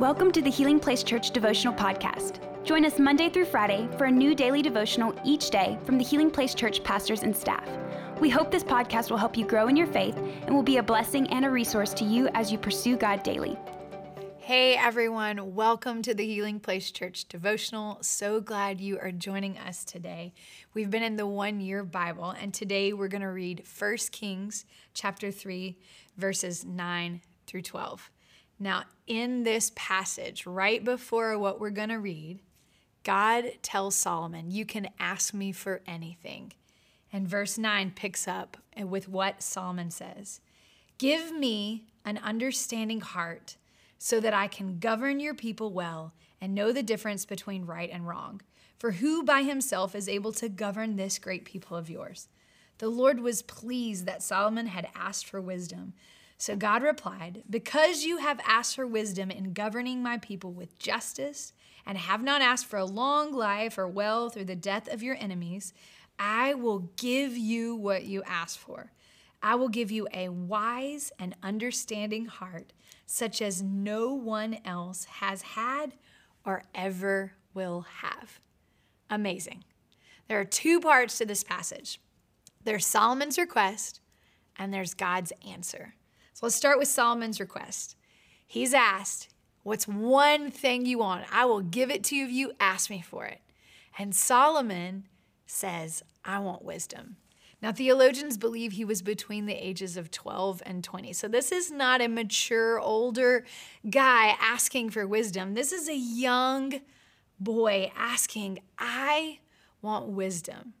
Welcome to the Healing Place Church Devotional Podcast. Join us Monday through Friday for a new daily devotional each day from the Healing Place Church pastors and staff. We hope this podcast will help you grow in your faith and will be a blessing and a resource to you as you pursue God daily. Hey everyone, welcome to the Healing Place Church devotional. So glad you are joining us today. We've been in the 1 year Bible and today we're going to read 1 Kings chapter 3 verses 9 through 12. Now, in this passage, right before what we're going to read, God tells Solomon, You can ask me for anything. And verse 9 picks up with what Solomon says Give me an understanding heart so that I can govern your people well and know the difference between right and wrong. For who by himself is able to govern this great people of yours? The Lord was pleased that Solomon had asked for wisdom. So God replied, Because you have asked for wisdom in governing my people with justice, and have not asked for a long life or wealth or the death of your enemies, I will give you what you ask for. I will give you a wise and understanding heart, such as no one else has had or ever will have. Amazing. There are two parts to this passage there's Solomon's request, and there's God's answer. So let's start with Solomon's request. He's asked, What's one thing you want? I will give it to you if you ask me for it. And Solomon says, I want wisdom. Now, theologians believe he was between the ages of 12 and 20. So, this is not a mature, older guy asking for wisdom. This is a young boy asking, I want wisdom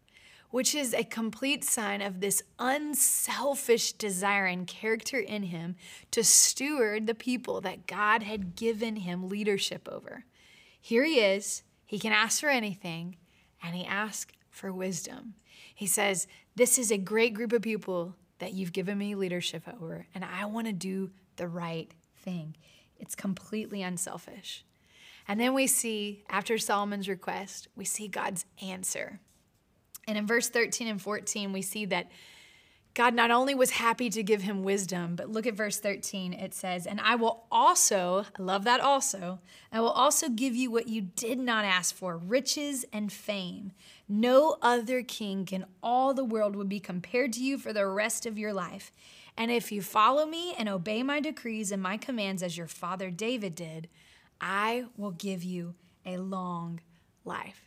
which is a complete sign of this unselfish desire and character in him to steward the people that God had given him leadership over. Here he is, he can ask for anything, and he asks for wisdom. He says, This is a great group of people that you've given me leadership over, and I want to do the right thing. It's completely unselfish. And then we see, after Solomon's request, we see God's answer. And in verse 13 and 14, we see that God not only was happy to give him wisdom, but look at verse 13. It says, And I will also, I love that also, I will also give you what you did not ask for riches and fame. No other king in all the world would be compared to you for the rest of your life. And if you follow me and obey my decrees and my commands as your father David did, I will give you a long life.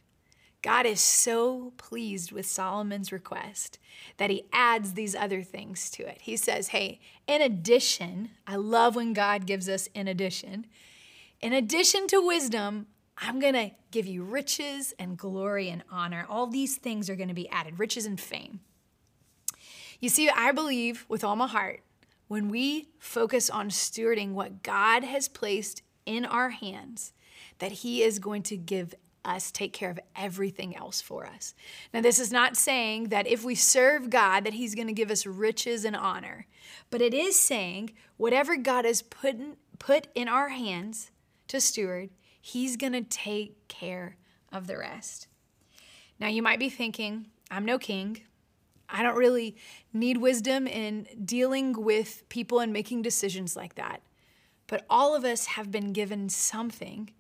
God is so pleased with Solomon's request that he adds these other things to it. He says, Hey, in addition, I love when God gives us in addition. In addition to wisdom, I'm going to give you riches and glory and honor. All these things are going to be added riches and fame. You see, I believe with all my heart when we focus on stewarding what God has placed in our hands, that He is going to give us take care of everything else for us. Now this is not saying that if we serve God that he's going to give us riches and honor, but it is saying whatever God has put in, put in our hands to steward, he's going to take care of the rest. Now you might be thinking, I'm no king. I don't really need wisdom in dealing with people and making decisions like that. But all of us have been given something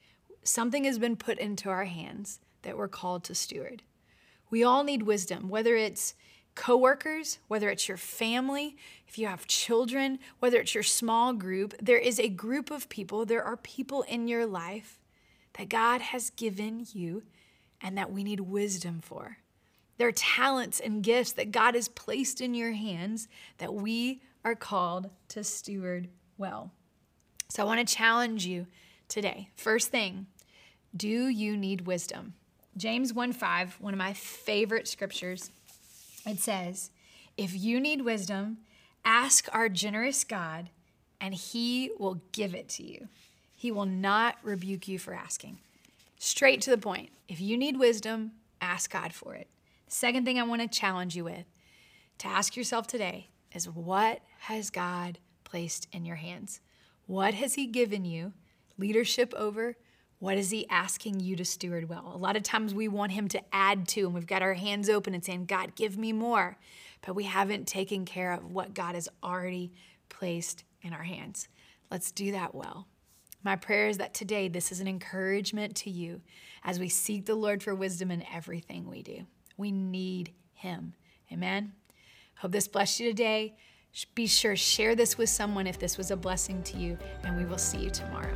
something has been put into our hands that we're called to steward. We all need wisdom, whether it's coworkers, whether it's your family, if you have children, whether it's your small group, there is a group of people, there are people in your life that God has given you and that we need wisdom for. There are talents and gifts that God has placed in your hands that we are called to steward well. So I want to challenge you today. First thing, do you need wisdom? James 1 5, one of my favorite scriptures, it says, If you need wisdom, ask our generous God, and he will give it to you. He will not rebuke you for asking. Straight to the point. If you need wisdom, ask God for it. second thing I want to challenge you with to ask yourself today is what has God placed in your hands? What has He given you leadership over? What is he asking you to steward well? A lot of times we want him to add to, and we've got our hands open and saying, God, give me more. But we haven't taken care of what God has already placed in our hands. Let's do that well. My prayer is that today this is an encouragement to you as we seek the Lord for wisdom in everything we do. We need Him. Amen. Hope this blessed you today. Be sure share this with someone if this was a blessing to you, and we will see you tomorrow.